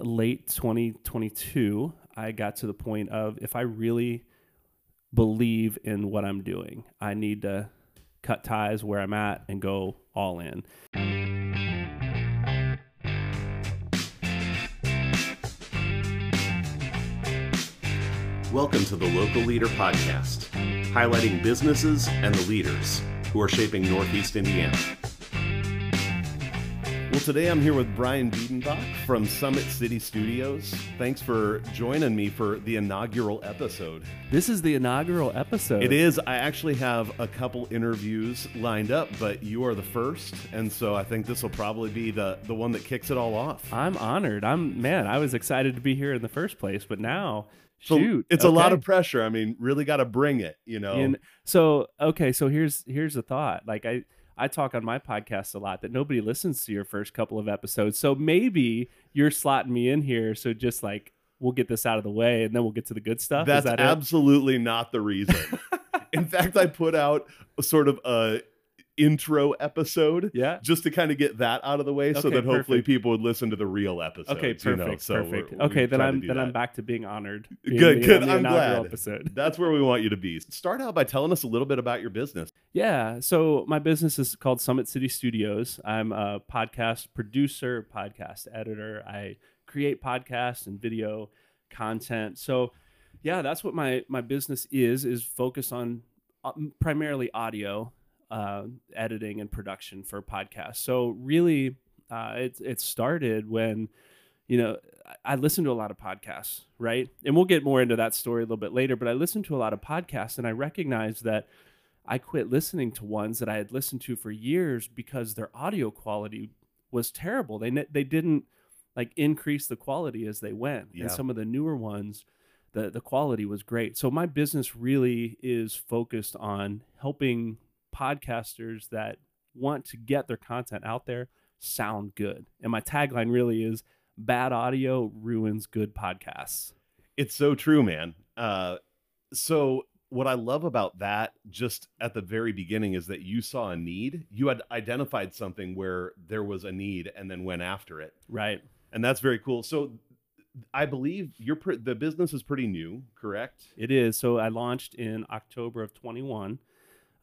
Late 2022, I got to the point of if I really believe in what I'm doing, I need to cut ties where I'm at and go all in. Welcome to the Local Leader Podcast, highlighting businesses and the leaders who are shaping Northeast Indiana. Well, today I'm here with Brian Biedenbach from Summit City Studios. Thanks for joining me for the inaugural episode. This is the inaugural episode. It is. I actually have a couple interviews lined up, but you are the first, and so I think this will probably be the the one that kicks it all off. I'm honored. I'm man, I was excited to be here in the first place, but now So shoot. it's a lot of pressure. I mean, really got to bring it. You know. And so okay, so here's here's the thought. Like I I talk on my podcast a lot that nobody listens to your first couple of episodes. So maybe you're slotting me in here. So just like we'll get this out of the way and then we'll get to the good stuff. That's Is that it? absolutely not the reason. In fact, I put out a sort of a intro episode Yeah. just to kind of get that out of the way so that hopefully perfect. people would listen to the real episode. Okay, you perfect. know, so perfect. we're- we okay, then I'm then I'm back to being honored. being Good, the- good. I'm glad. episode. That's where we want you to be. Start out by telling us a little bit about your business. Yeah. So my business is called Summit City Studios. I'm a podcast producer, podcast editor. I create podcasts and video content. So yeah, that's what my my business is is focused on uh, primarily audio uh, editing and production for podcasts. So really, uh, it it started when you know I- listened to a lot of podcasts, right? And we'll get more into that story a little bit later. But I listened to a lot of podcasts, and I recognized that I quit listening to ones that I had listened to for years because their audio quality was terrible. They ne- they didn't like increase the quality as they went. Yeah. And some of the newer ones, the the quality was great. So my business really is focused on helping podcasters that want to get their content out there sound good. And my tagline really is bad audio ruins good podcasts. It's so true, man. Uh, so what I love about that, just at the very beginning, is that you saw a need. You had identified something where there was a need, and then went after it, Right. and that's very cool. So I believe you're pre- the business is pretty new, correct? It is. So I launched in October of 21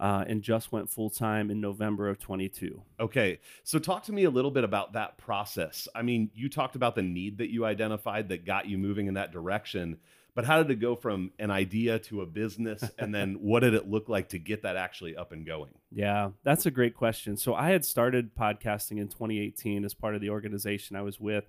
uh, and just went full time in November of 22. Okay, so talk to me a little bit about that process. I mean, you talked about the need that you identified that got you moving in that direction, but how did it go from an idea to a business, and then what did it look like to get that actually up and going? Yeah, that's a great question. So I had started podcasting in 2018 as part of the organization I was with,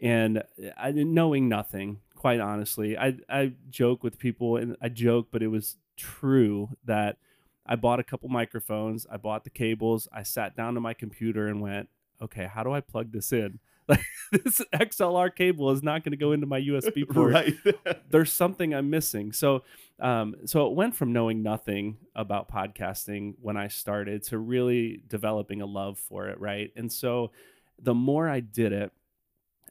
and I knowing nothing. Quite honestly, I I joke with people, and I joke, but it was true that I bought a couple microphones, I bought the cables, I sat down to my computer and went, okay, how do I plug this in? Like this XLR cable is not going to go into my USB port right. there's something I'm missing. So, um, so it went from knowing nothing about podcasting when I started to really developing a love for it, right? And so, the more I did it,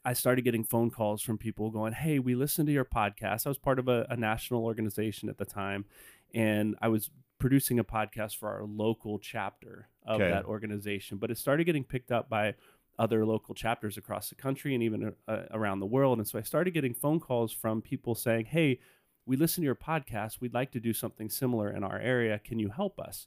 I started getting phone calls from people going, "Hey, we listened to your podcast." I was part of a, a national organization at the time, and I was producing a podcast for our local chapter of Okay. that organization. But it started getting picked up by other local chapters across the country and even uh, around the world. And so I started getting phone calls from people saying, Hey, we listen to your podcast. We'd like to do something similar in our area. Can you help us?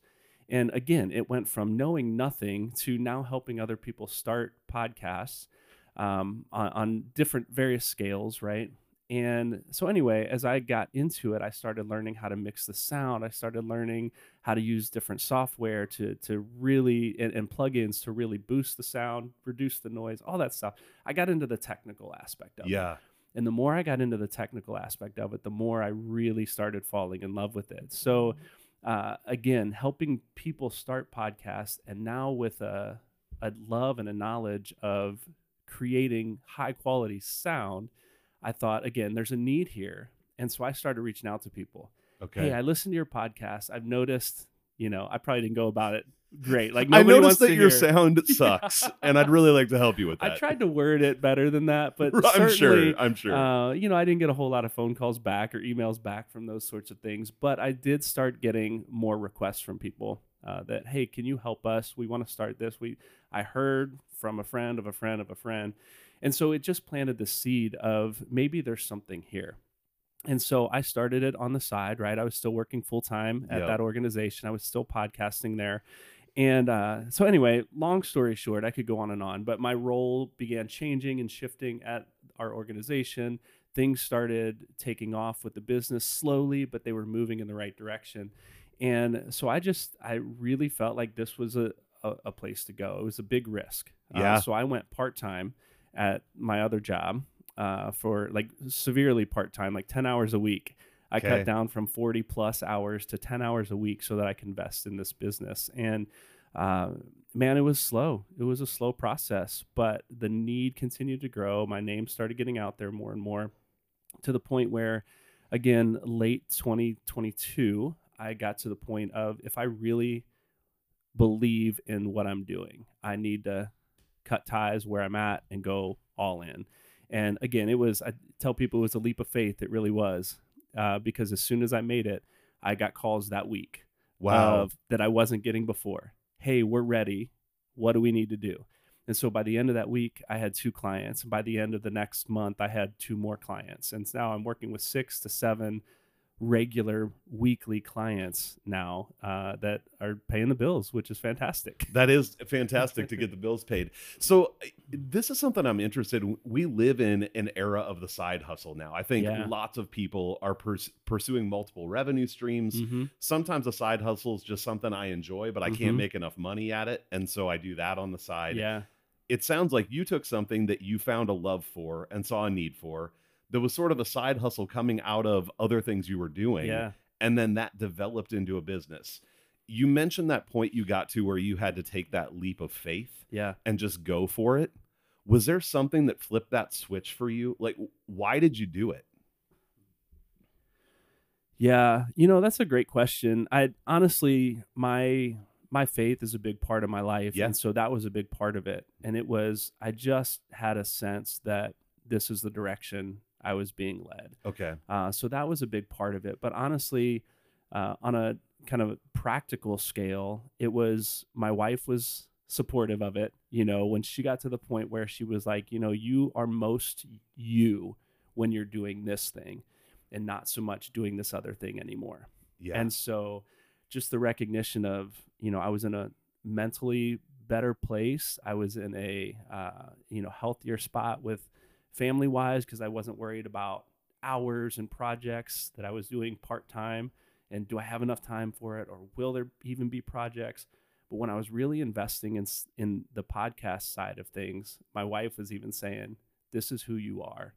And again, it went from knowing nothing to now helping other people start podcasts um, on, on different various scales, right? And so, anyway, as I got into it, I started learning how to mix the sound. I started learning how to use different software to to really and, and plugins to really boost the sound, reduce the noise, all that stuff. I got into the technical aspect of it. yeah. And the more I got into the technical aspect of it, the more I really started falling in love with it. So, uh, again, helping people start podcasts, and now with a, a love and a knowledge of creating high quality sound, I thought, again, there's a need here. And so I started reaching out to people. Okay. Hey, I listened to your podcast. I've noticed, you know, I probably didn't go about it great. Like I noticed that your hear- sound sucks, and I'd really like to help you with that. I tried to word it better than that, but I'm sure. I'm sure. uh, you know, I didn't get a whole lot of phone calls back or emails back from those sorts of things, but I did start getting more requests from people uh, that, hey, can you help us? We want to start this. We, I heard from a friend of a friend of a friend, And so it just planted the seed of maybe there's something here. And so I started it on the side, right? I was still working full time at Yep. that organization. I was still podcasting there. And uh, so, anyway, long story short, I could go on and on, but my role began changing and shifting at our organization. Things started taking off with the business slowly, but they were moving in the right direction. And so I just, I really felt like this was a, a, a place to go. It was a big risk. Uh, Yeah. so I went part time at my other job uh, for like severely part time, like 10 hours a week. I Okay. cut down from 40 plus hours to 10 hours a week so that I can invest in this business. And uh, man, it was slow. It was a slow process, but the need continued to grow. My name started getting out there more and more to the point where, again, late 2022, I got to the point of if I really believe in what I'm doing, I need to cut ties where I'm at and go all in. And again, it was, I tell people it was a leap of faith. It really was. Uh, because as soon as I made it, I got calls that week Wow. of that I wasn't getting before. Hey, we're ready. What do we need to do? And so by the end of that week, I had two clients. And by the end of the next month, I had two more clients. And now I'm working with six to seven regular weekly clients now uh, that are paying the bills, which is fantastic. That is fantastic to get the bills paid. So this is something I'm interested in. We live in an era of the side hustle now. I think Yeah. lots of people are purs- pursuing multiple revenue streams. hmm Sometimes a side hustle is just something I enjoy, but I can't Mhm. make enough money at it, and so I do that on the side. Yeah. It sounds like you took something that you found a love for and saw a need for. There was sort of a side hustle coming out of other things you were doing Yeah. and then that developed into a business. You mentioned that point you got to where you had to take that leap of faith Yeah. and just go for it. Was there something that flipped that switch for you? Like, why did you do it? Yeah, you know that's a great question. I honestly, my my faith is a big part of my life, Yeah. and so that was a big part of it. And it was I just had a sense that this is the direction I was being led. Okay. Uh, so that was a big part of it. But honestly, uh, on a kind of practical scale, it was my wife was supportive of it. You know, when she got to the point where she was like, you know, you are most you when you're doing this thing and not so much doing this other thing anymore. Yeah. And so just the recognition of, you know, I was in a mentally better place. I was in a, uh, you know, healthier spot with family wise because I wasn't worried about hours and projects that I was doing part time. And do I have enough time for it or will there even be projects? But when I was really investing in, in the podcast side of things, my wife was even saying, this is who you are.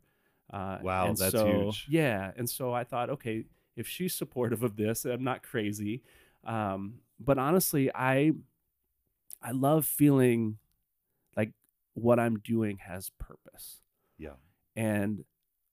Uh, Wow, and that's so, huge. Yeah. And so I thought, okay, if she's supportive of this, I'm not crazy. Um, but honestly, I I love feeling like what I'm doing has purpose. Yeah. And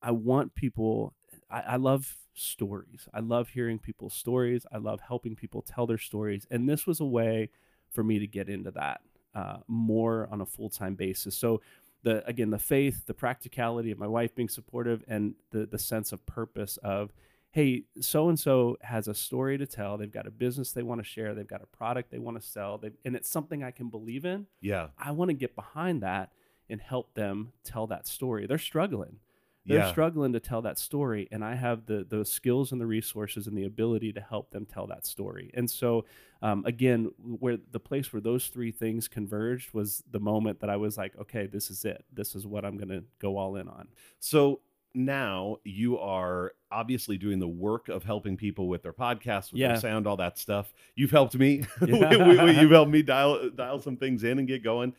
I want people I, I love stories. I love hearing people's stories. I love helping people tell their stories. And this was a way for me to get into that uh, more on a full time basis. So the again the faith, the practicality of my wife being supportive, and the the sense of purpose of hey, so and so has a story to tell. They've got a business they want to share. They've got a product they want to sell. They've, and it's something I can believe in. Yeah. I want to get behind that and help them tell that story. They're struggling. They're Yeah. struggling to tell that story, and I have the the skills and the resources and the ability to help them tell that story. And so, um, again, where the place where those three things converged was the moment that I was like, okay, this is it. This is what I'm going to go all in on. So now you are obviously doing the work of helping people with their podcasts, with Yeah. their sound, all that stuff. You've helped me. Yeah. You've helped me dial dial some things in and get going.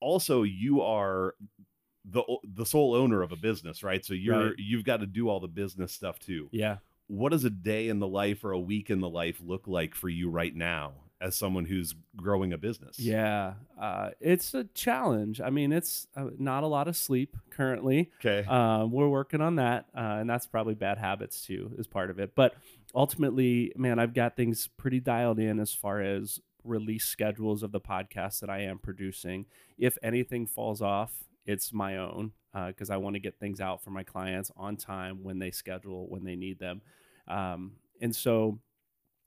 Also, you are the the sole owner of a business, right? So you're Right. you've got to do all the business stuff too. Yeah. What does a day in the life or a week in the life look like for you right now as someone who's growing a business? Yeah. Uh, it's a challenge. I mean, it's uh, not a lot of sleep currently. Okay. Um, we're working on that, uh, and that's probably bad habits too, is part of it. But ultimately, man, I've got things pretty dialed in as far as release schedules of the podcast that I am producing. If anything falls off, it's my own because I want to get things out for my clients on time when they schedule when they need them. Um, and so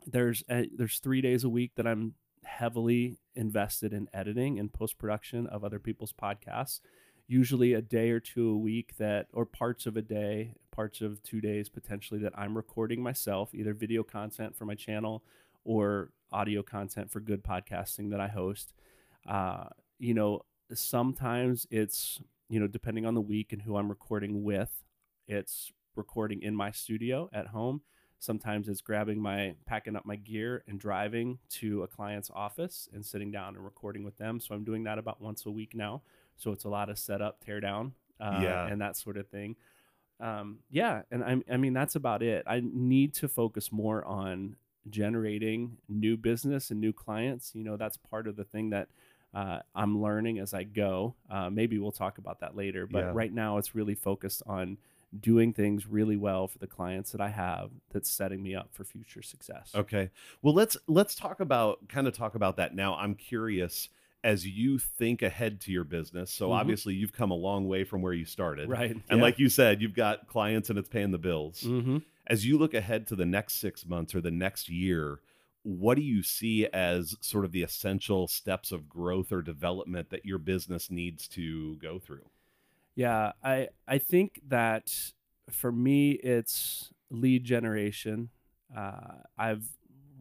there's uh there's three days a week that I'm heavily invested in editing and post production of other people's podcasts. usually a day or two a week that, or parts of a day, parts of two days potentially that I'm recording myself, either video content for my channel or audio content for good podcasting that I host. Uh, you know, sometimes it's, you know, depending on the week and who I'm recording with, it's recording in my studio at home. Sometimes it's grabbing my, packing up my gear and driving to a client's office and sitting down and recording with them. So I'm doing that about once a week now. So it's a lot of setup, tear down, uh, Yeah. and that sort of thing. Um, yeah, and I, I mean that's about it. I need to focus more on generating new business and new clients. You know, that's part of the thing that uh, I'm learning as I go. Uh, maybe we'll talk about that later, but Yeah. right now it's really focused on doing things really well for the clients that I have that's setting me up for future success. Okay. Well, let's let's talk about kind of talk about that now. I'm curious as you think ahead to your business. So Mhm. obviously you've come a long way from where you started. Right. And like you said, you've got clients and it's paying the bills. hmm As you look ahead to the next 6 months or the next year, what do you see as sort of the essential steps of growth or development that your business needs to go through? Yeah, I I think that for me it's lead generation. Uh, I've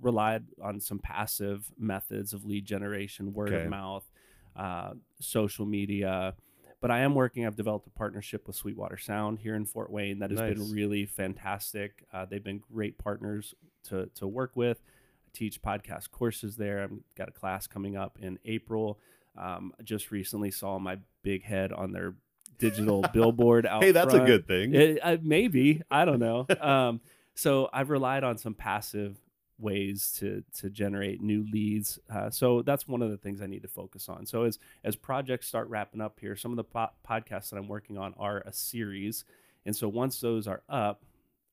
relied on some passive methods of lead generation, word Okay. of mouth, uh, social media. But I am working. I've developed a partnership with Sweetwater Sound here in Fort Wayne that has Nice. been really fantastic. Uh, they've been great partners to to work with. I teach podcast courses there. I've got a class coming up in April. Um, just recently saw my big head on their digital billboard out hey, that's front. a good thing. It, uh, maybe I don't know. um, so I've relied on some passive ways to to generate new leads. Uh, so that's one of the things I need to focus on. So as as projects start wrapping up here, some of the po- podcasts that I'm working on are a series, and so once those are up,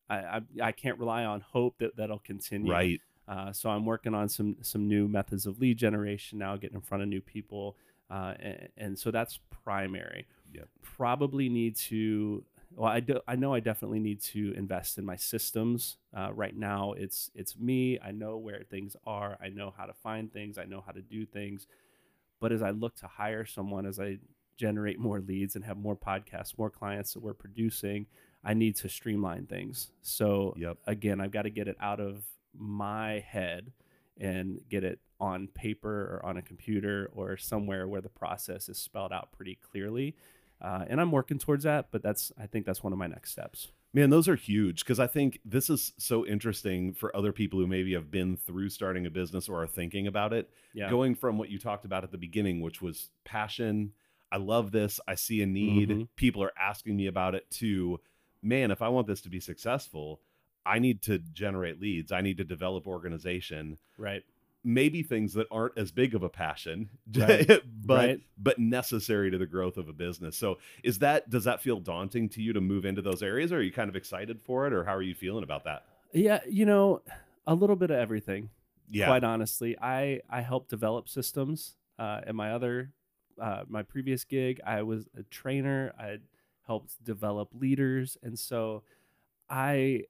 I I, I can't rely on hope that that'll continue. right. Uh, so I'm working on some some new methods of lead generation now, getting in front of new people, uh, and, and so that's primary. Yep. Probably need to. Well, I do, I know I definitely need to invest in my systems. Uh, right now, it's it's me. I know where things are. I know how to find things. I know how to do things. But as I look to hire someone, as I generate more leads and have more podcasts, more clients that we're producing, I need to streamline things. So Yep. again, I've got to get it out of my head and get it on paper or on a computer or somewhere where the process is spelled out pretty clearly. Uh, and I'm working towards that, but that's I think that's one of my next steps. Man, those are huge because I think this is so interesting for other people who maybe have been through starting a business or are thinking about it. Yeah. Going from what you talked about at the beginning, which was passion, I love this, I see a need, Mhm. people are asking me about it, to man, if I want this to be successful, I need to generate leads, I need to develop organization. right. Maybe things that aren't as big of a passion, Right. but Right. but necessary to the growth of a business. So is that does that feel daunting to you to move into those areas? Or are you kind of excited for it, or how are you feeling about that? Yeah, you know, a little bit of everything. Yeah, Quite honestly, I I help develop systems. Uh, at my other, uh, my previous gig, I was a trainer. I helped develop leaders, and so I,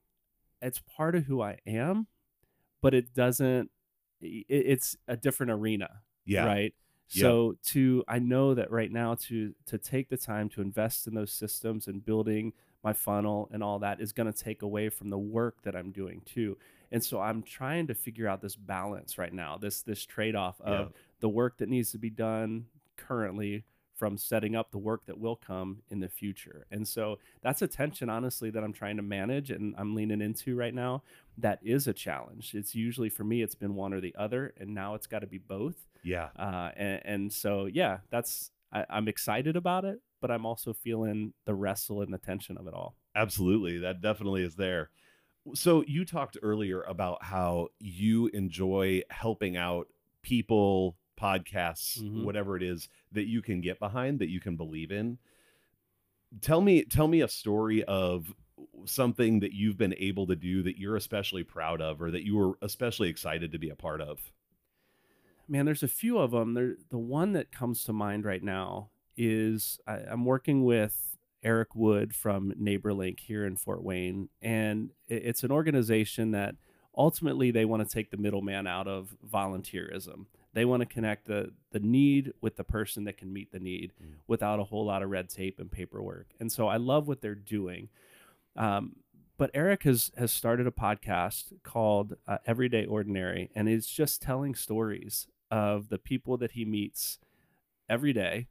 it's part of who I am, but it doesn't. It, it's a different arena, yeah, right? Yeah. So to I know that right now to to take the time to invest in those systems and building my funnel and all that is going to take away from the work that I'm doing too. And so I'm trying to figure out this balance right now, this this trade-off of Yeah. the work that needs to be done currently from setting up the work that will come in the future. And so that's a tension honestly that I'm trying to manage and I'm leaning into right now. That is a challenge. It's usually for me it's been one or the other and now it's got to be both yeah. uh, and, and so yeah that's I, i'm excited about it but i'm also feeling the wrestle and the tension of it all Absolutely. That definitely is there. So you talked earlier about how you enjoy helping out people, podcasts, Mhm. whatever it is that you can get behind, that you can believe in. Tell me tell me a story of something that you've been able to do that you're especially proud of or that you were especially excited to be a part of. man there's a few of them there the one that comes to mind right now is I, i'm working with eric wood from neighborlink here in fort wayne and it- it's an organization that ultimately they want to take the middleman out of volunteerism They want to connect the the need with the person that can meet the need Mm. without a whole lot of red tape and paperwork. And so I love what they're doing. Um, but Eric has has started a podcast called uh, Everyday Ordinary, and it's just telling stories of the people that he meets every day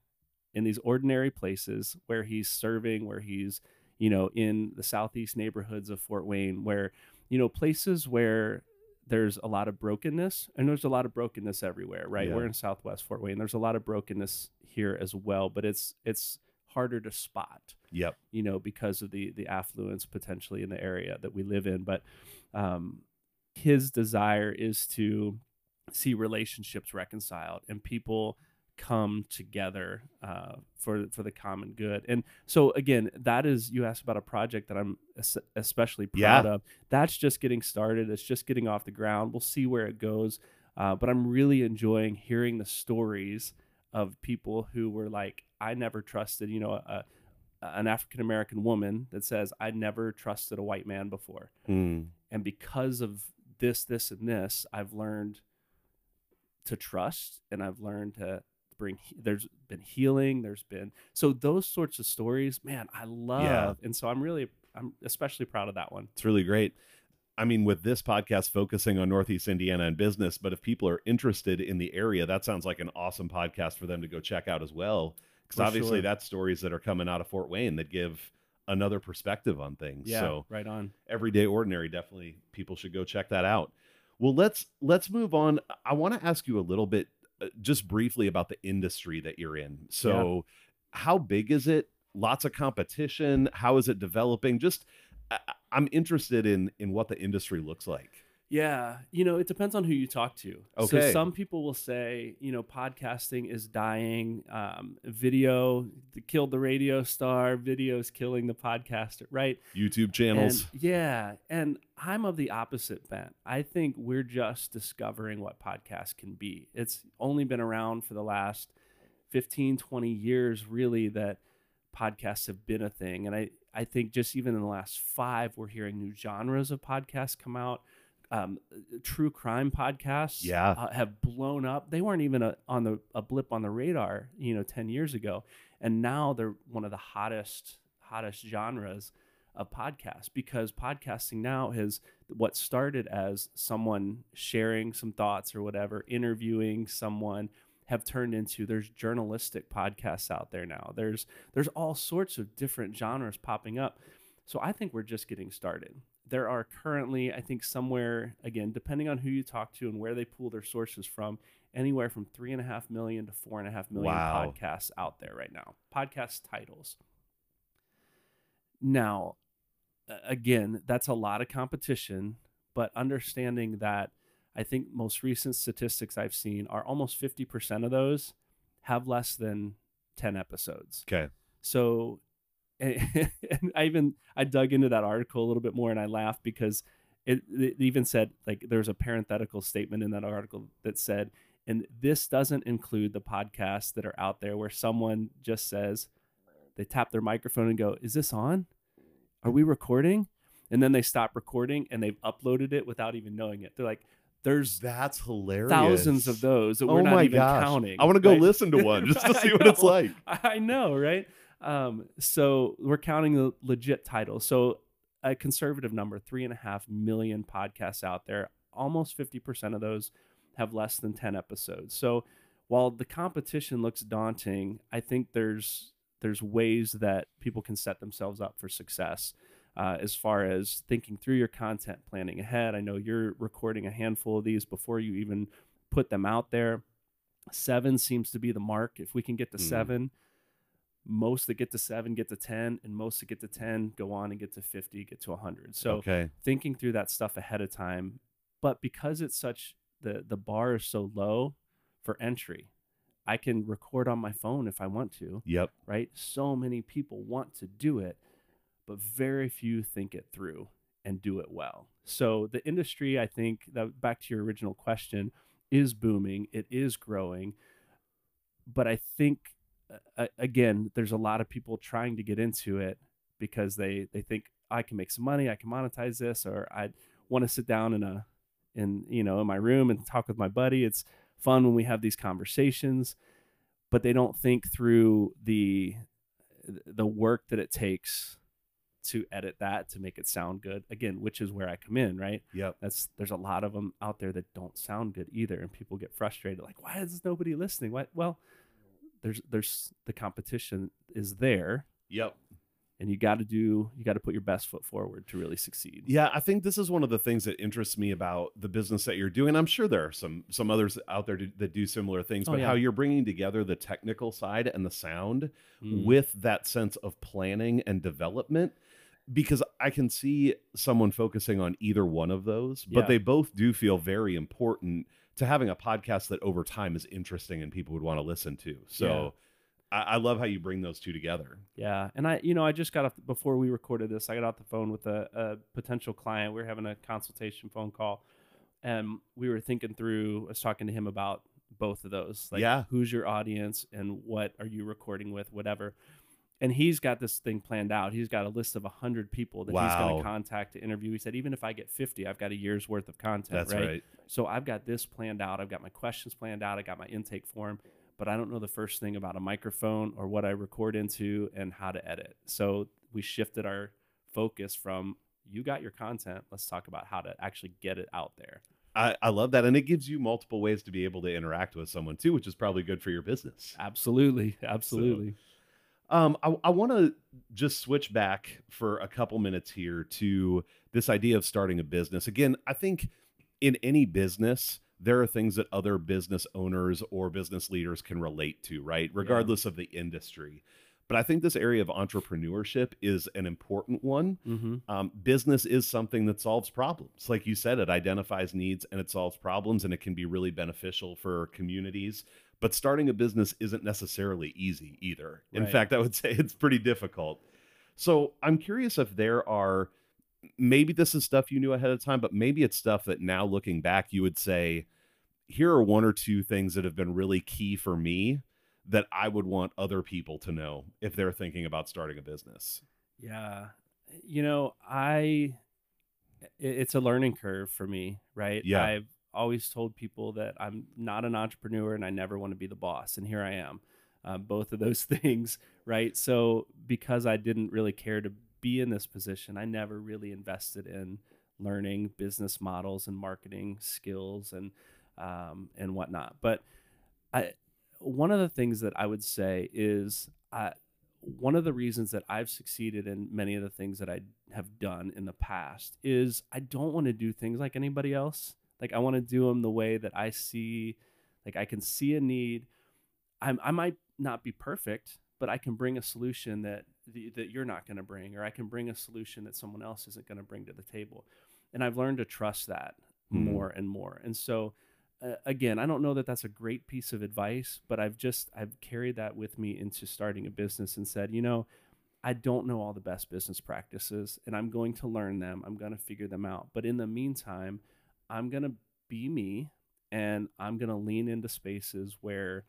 in these ordinary places where he's serving, where he's you know in the southeast neighborhoods of Fort Wayne, where you know places where there's a lot of brokenness, and there's a lot of brokenness everywhere. Right, Yeah. we're in Southwest Fort Wayne. There's a lot of brokenness here as well, but it's it's harder to spot Yep. you know, because of the the affluence potentially in the area that we live in. But um, his desire is to see relationships reconciled and people come together uh, for for the common good. And so again, that is you asked about a project that I'm especially proud Yeah. of. That's just getting started. It's just getting off the ground. We'll see where it goes. Uh, but I'm really enjoying hearing the stories of people who were like, I never trusted, you know, a, an African American woman that says, I never trusted a white man before. Mm. And because of this, this, and this, I've learned to trust and I've learned to bring, there's been healing. There's been, so those sorts of stories, man, I love. And so I'm really, I'm especially proud of that one. It's really great. I mean, with this podcast focusing on Northeast Indiana and business, but if people are interested in the area, that sounds like an awesome podcast for them to go check out as well. Because obviously, sure. that's stories that are coming out of Fort Wayne that give another perspective on things. Yeah. So, right on. everyday ordinary, definitely people should go check that out. Well, let's let's move on. I want to ask you a little bit, Uh, just briefly, about the industry that you're in. So, how big is it? Lots of competition. How is it developing? Just I, I'm interested in in what the industry looks like. Yeah, you know, it depends on who you talk to. Okay. So some people will say, you know, podcasting is dying. Um, video killed the radio star. Video's killing the podcaster, right? YouTube channels. And, yeah, and I'm of the opposite bent. I think we're just discovering what podcasts can be. It's only been around for the last 15, 20 years, really, that podcasts have been a thing. And I, I think just even in the last five, we're hearing new genres of podcasts come out. Um, true crime podcasts Yeah. uh, have blown up. They weren't even a, on the a blip on the radar, you know, 10 years ago. And now they're one of the hottest hottest genres of podcasts because podcasting now has what started as someone sharing some thoughts or whatever, interviewing someone have turned into there's journalistic podcasts out there now. There's there's all sorts of different genres popping up. So I think we're just getting started. There are currently, I think, somewhere again, depending on who you talk to and where they pull their sources from, anywhere from three and a half million to four and a half million Wow. podcasts out there right now. Podcast titles. Now, again, that's a lot of competition, but understanding that I think most recent statistics I've seen are almost 50% of those have less than 10 episodes. Okay. So, and, I even I dug into that article a little bit more, and I laughed because it, it even said like there's a parenthetical statement in that article that said, and this doesn't include the podcasts that are out there where someone just says they tap their microphone and go, "Is this on? Are we recording?" And then they stop recording and they've uploaded it without even knowing it. They're like, "There's That's hilarious. thousands of those that we're oh not my even gosh. counting." I want to go right? listen to one just to see what it's like. I know, right? Um, so we're counting the legit titles. So a conservative number, three and a half million podcasts out there. Almost fifty percent of those have less than ten episodes. So while the competition looks daunting, I think there's there's ways that people can set themselves up for success. Uh, as far as thinking through your content, planning ahead. I know you're recording a handful of these before you even put them out there. Seven seems to be the mark. If we can get to Mm. seven, most that get to seven get to 10, and most that get to 10 go on and get to 50, get to 100. So okay. thinking through that stuff ahead of time. But because it's such, the, the bar is so low for entry, I can record on my phone if I want to Yep. right? So many people want to do it, but very few think it through and do it well. So the industry, I think that back to your original question, is booming. It is growing, but I think again, there's a lot of people trying to get into it because they they think I can make some money, I can monetize this, or I want to sit down in a in you know in my room and talk with my buddy. It's fun when we have these conversations, but they don't think through the the work that it takes to edit that to make it sound good again which is where i come in right Yep. that's there's a lot of them out there that don't sound good either and people get frustrated like why is nobody listening why well there's there's the competition is there Yep. and you got to do you got to put your best foot forward to really succeed Yeah, I think this is one of the things that interests me about the business that you're doing. I'm sure there are some some others out there to, that do similar things, Oh, but yeah. how you're bringing together the technical side and the sound Mm. with that sense of planning and development because I can see someone focusing on either one of those, but Yeah. they both do feel very important to having a podcast that over time is interesting and people would want to listen to. So I, I love how you bring those two together. Yeah, and I, you know, I just got off before we recorded this. I got off the phone with a, a potential client. We were having a consultation phone call, and we were thinking through. I was talking to him about both of those. Like, Yeah. who's your audience and what are you recording with, whatever. And he's got this thing planned out. He's got a list of hundred people that he's going to contact to interview. He said, even if I get fifty, I've got a year's worth of content. That's right? right. So I've got this planned out. I've got my questions planned out. I got my intake form, but I don't know the first thing about a microphone or what I record into and how to edit. So we shifted our focus from you got your content. Let's talk about how to actually get it out there. I, I love that. And it gives you multiple ways to be able to interact with someone too, which is probably good for your business. Absolutely. Absolutely. Um, I, I want to just switch back for a couple minutes here to this idea of starting a business. Again, I think in any business, there are things that other business owners or business leaders can relate to, right? Regardless of the industry. But I think this area of entrepreneurship is an important one. hmm Um, business is something that solves problems. Like you said, it identifies needs and it solves problems, and it can be really beneficial for communities. But starting a business isn't necessarily easy either. In Right. fact, I would say it's pretty difficult. So I'm curious if there are maybe this is stuff you knew ahead of time, but maybe it's stuff that now looking back, you would say, here are one or two things that have been really key for me that I would want other people to know if they're thinking about starting a business. Yeah. You know, I, it's a learning curve for me, right? Yeah. I've always told people that I'm not an entrepreneur and I never want to be the boss. And here I am, uh, both of those things, right? So, because I didn't really care to be in this position, I never really invested in learning business models and marketing skills and, um, and whatnot. But I, one of the things that I would say is, I, one of the reasons that I've succeeded in many of the things that I have done in the past is I don't want to do things like anybody else. Like I want to do them the way that I see, like I can see a need. I'm, I might not be perfect, but I can bring a solution that the, that you're not going to bring, or I can bring a solution that someone else isn't going to bring to the table. And I've learned to trust that Hmm. more and more. And so, uh, again, I don't know that that's a great piece of advice, but I've just I've carried that with me into starting a business and said, you know, I don't know all the best business practices, and I'm going to learn them. I'm going to figure them out. But in the meantime, I'm going to be me, and I'm going to lean into spaces where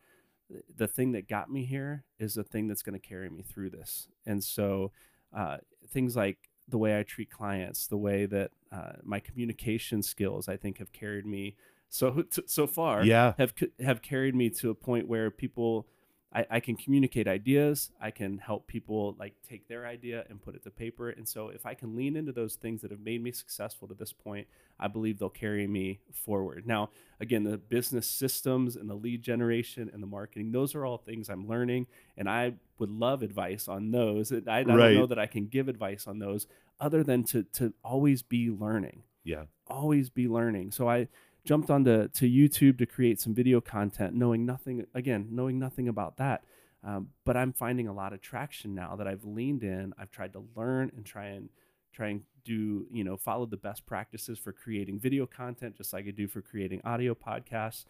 the thing that got me here is the thing that's going to carry me through this. And so, uh, things like the way I treat clients, the way that uh, my communication skills, I think, have carried me so so far Yeah. have have carried me to a point where people I, I can communicate ideas i can help people like take their idea and put it to paper and so if i can lean into those things that have made me successful to this point i believe they'll carry me forward now again the business systems and the lead generation and the marketing those are all things i'm learning and i would love advice on those And i, I don't know that i can give advice on those other than to to always be learning Yeah. always be learning. So I jumped onto to YouTube to create some video content, knowing nothing again, knowing nothing about that. Um, but I'm finding a lot of traction now that I've leaned in. I've tried to learn and try and try and do you know follow the best practices for creating video content, just like I do for creating audio podcasts.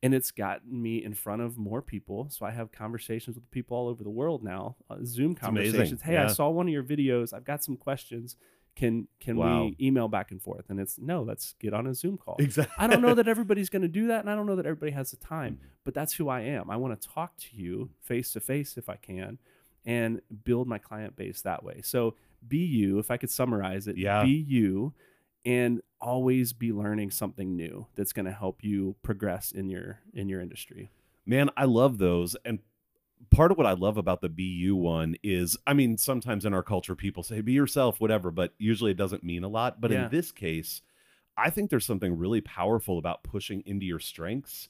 And it's gotten me in front of more people. So I have conversations with people all over the world now, uh, Zoom conversations. Hey, I saw one of your videos. I've got some questions. Can can Wow. we email back and forth? And it's no, let's get on a Zoom call. Exactly. I don't know that everybody's going to do that, and I don't know that everybody has the time, mm-hmm. but that's who I am. I want to talk to you face to face if I can, and build my client base that way. So be you. If I could summarize it, Yeah. be you, and always be learning something new that's going to help you progress in your in your industry. Man, I love those. And part of what I love about the BU one is, I mean, sometimes in our culture, people say, be yourself, whatever, but usually it doesn't mean a lot. But Yeah. in this case, I think there's something really powerful about pushing into your strengths.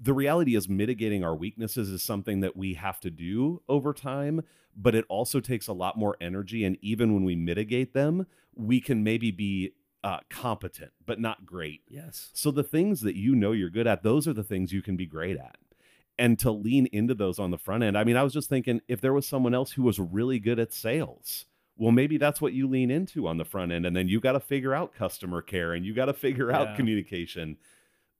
The reality is, mitigating our weaknesses is something that we have to do over time, but it also takes a lot more energy. And even when we mitigate them, we can maybe be uh, competent, but not great. Yes. So the things that you know you're good at, those are the things you can be great at. And to lean into those on the front end. I mean, I was just thinking if there was someone else who was really good at sales, well, maybe that's what you lean into on the front end. And then you got to figure out customer care and you got to figure out Yeah. communication.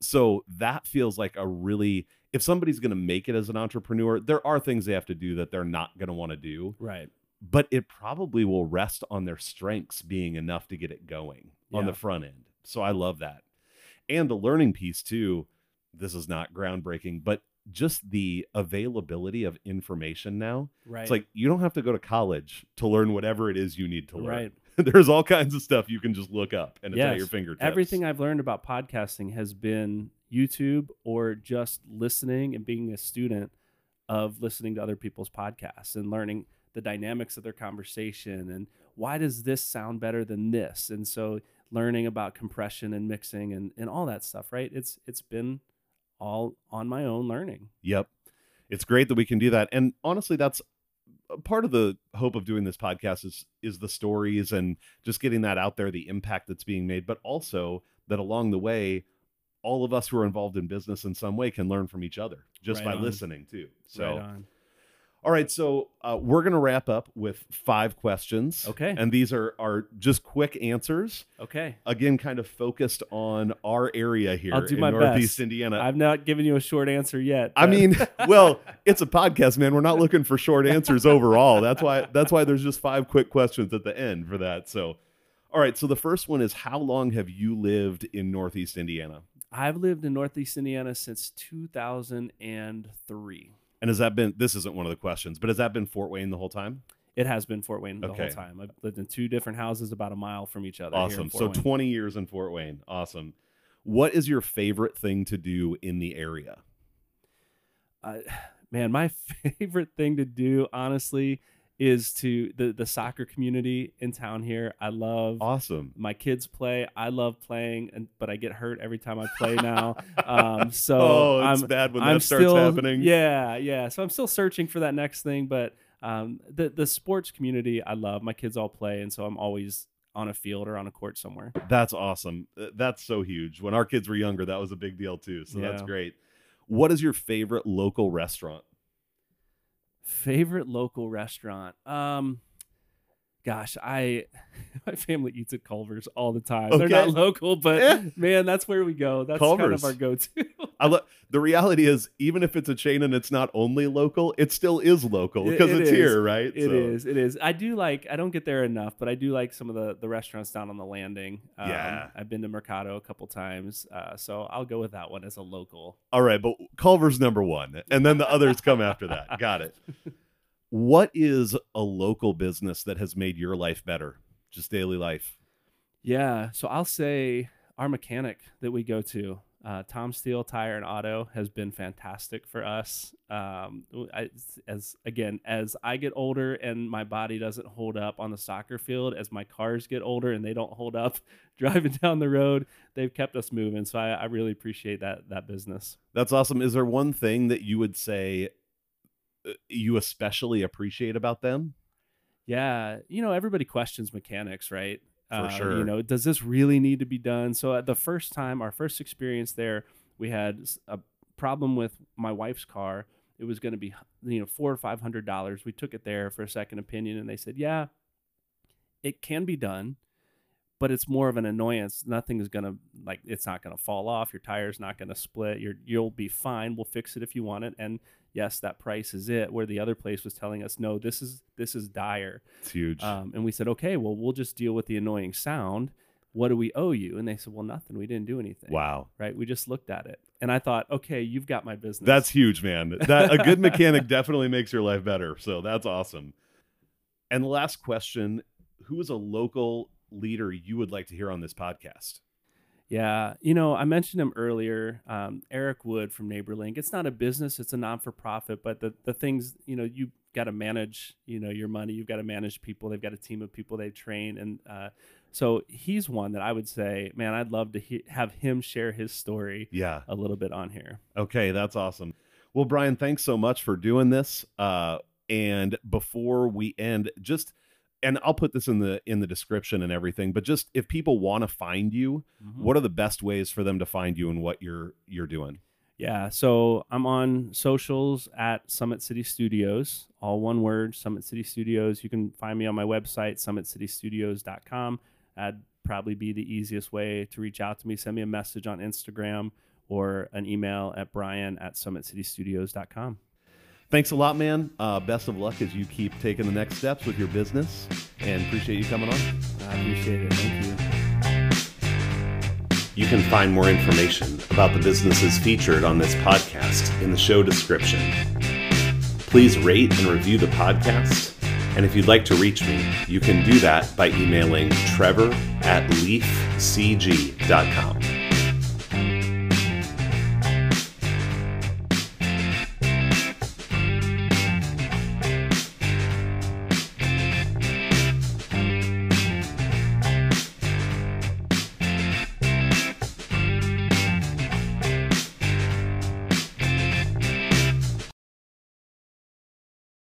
So that feels like a really, if somebody's going to make it as an entrepreneur, there are things they have to do that they're not going to want to do, Right. but it probably will rest on their strengths being enough to get it going on the front end. So I love that. And the learning piece too. This is not groundbreaking, but just the availability of information now. Right. It's like you don't have to go to college to learn whatever it is you need to learn. right. There's all kinds of stuff you can just look up and it's at your fingertips. Everything I've learned about podcasting has been YouTube or just listening and being a student of listening to other people's podcasts and learning the dynamics of their conversation and why does this sound better than this and so learning about compression and mixing and, and all that stuff right it's it's been all on my own learning Yep. It's great that we can do that. And honestly, that's a part of the hope of doing this podcast is is the stories and just getting that out there, the impact that's being made, but also that along the way, all of us who are involved in business in some way can learn from each other just Right by on. listening too. So right on all right, so uh, we're gonna wrap up with five questions. Okay. And these are are just quick answers. okay Again, kind of focused on our area here I'll do in my Northeast best. Indiana. i've not given you a short answer yet I but- mean, well, it's a podcast, man. We're not looking for short answers overall. That's why that's why there's just five quick questions at the end for that. So, all right. So the first one is how long have you lived in Northeast Indiana? I've lived in Northeast Indiana since 2003. And has that been this isn't one of the questions, but has that been Fort Wayne the whole time? It has been Fort Wayne the Okay. whole time. I've lived in two different houses about a mile from each other. here in Awesome. So Wayne. 20 years in Fort Wayne. Awesome. What is your favorite thing to do in the area? uh, man, my favorite thing to do, honestly, is to the the soccer community in town here. I love Awesome. my kids play. I love playing, and but I get hurt every time I play now. um, so oh, it's I'm bad when I'm that starts still, happening. Yeah, yeah. So I'm still searching for that next thing, but um, the the sports community I love. My kids all play, and so I'm always on a field or on a court somewhere. That's awesome. That's so huge. When our kids were younger, that was a big deal too. So that's great. What is your favorite local restaurant? Favorite local restaurant? Um, gosh, I my family eats at Culver's all the time. They're not local, but Eh. man, that's where we go. That's kind of our go-to. I lo- the reality is, even if it's a chain and it's not only local, it still is local because it it's is. here, right? It is. It is. I do like. I don't get there enough, but I do like some of the the restaurants down on the landing. Um, Yeah. I've been to Mercado a couple times, uh, so I'll go with that one as a local. All right, but Culver's number one, and then the others come after that. Got it. What is a local business that has made your life better? Just daily life. Yeah. So I'll say our mechanic that we go to, uh, Tom Steel Tire and Auto, has been fantastic for us. Um, I, as again, as I get older and my body doesn't hold up on the soccer field, as my cars get older and they don't hold up driving down the road, they've kept us moving. So I, I really appreciate that that business. That's awesome. Is there one thing that you would say Uh, you especially appreciate about them? Yeah, you know, everybody questions mechanics, right? For um, sure. You know, does this really need to be done? So, at the first time, our first experience there, we had a problem with my wife's car. It was going to be, you know, four or five hundred dollars. We took it there for a second opinion, and they said, "Yeah, it can be done, but it's more of an annoyance. Nothing is going to like, it's not going to fall off. Your tire's not going to split. You're, you'll be fine. We'll fix it if you want it." And yes, that price is it. Where the other place was telling us, "No, this is this is dire." It's huge. Um, and we said, okay, well, we'll just deal with the annoying sound. What do we owe you? And they said, well, nothing. We didn't do anything. wow. Right? We just looked at it. And I thought, okay, you've got my business. That's huge, man. That a good mechanic definitely makes your life better. So that's awesome. And the last question, who is a local leader you would like to hear on this podcast? Yeah, you know, I mentioned him earlier, um, Eric Wood from NeighborLink. It's not a business; it's a non-for-profit. But the the things, you know, you got to manage, you know, your money. You've got to manage people. They've got a team of people they train, and uh, so he's one that I would say, man, I'd love to he- have him share his story, yeah, a little bit on here. Okay, that's awesome. Well, Brian, thanks so much for doing this. Uh, and before we end, just and I'll put this in the in the description and everything, but just if people want to find you, mm-hmm. what are the best ways for them to find you and what you're you're doing? Yeah, so I'm on socials at Summit City Studios, all one word, Summit City Studios. You can find me on my website, summitcitystudios.com. That'd probably be the easiest way to reach out to me. Send me a message on Instagram or an email at brian at summitcitystudios.com. Thanks a lot, man. Uh, best of luck as you keep taking the next steps with your business and appreciate you coming on. I appreciate it. Thank you. You can find more information about the businesses featured on this podcast in the show description. Please rate and review the podcast. And if you'd like to reach me, you can do that by emailing trevor at leafcg.com.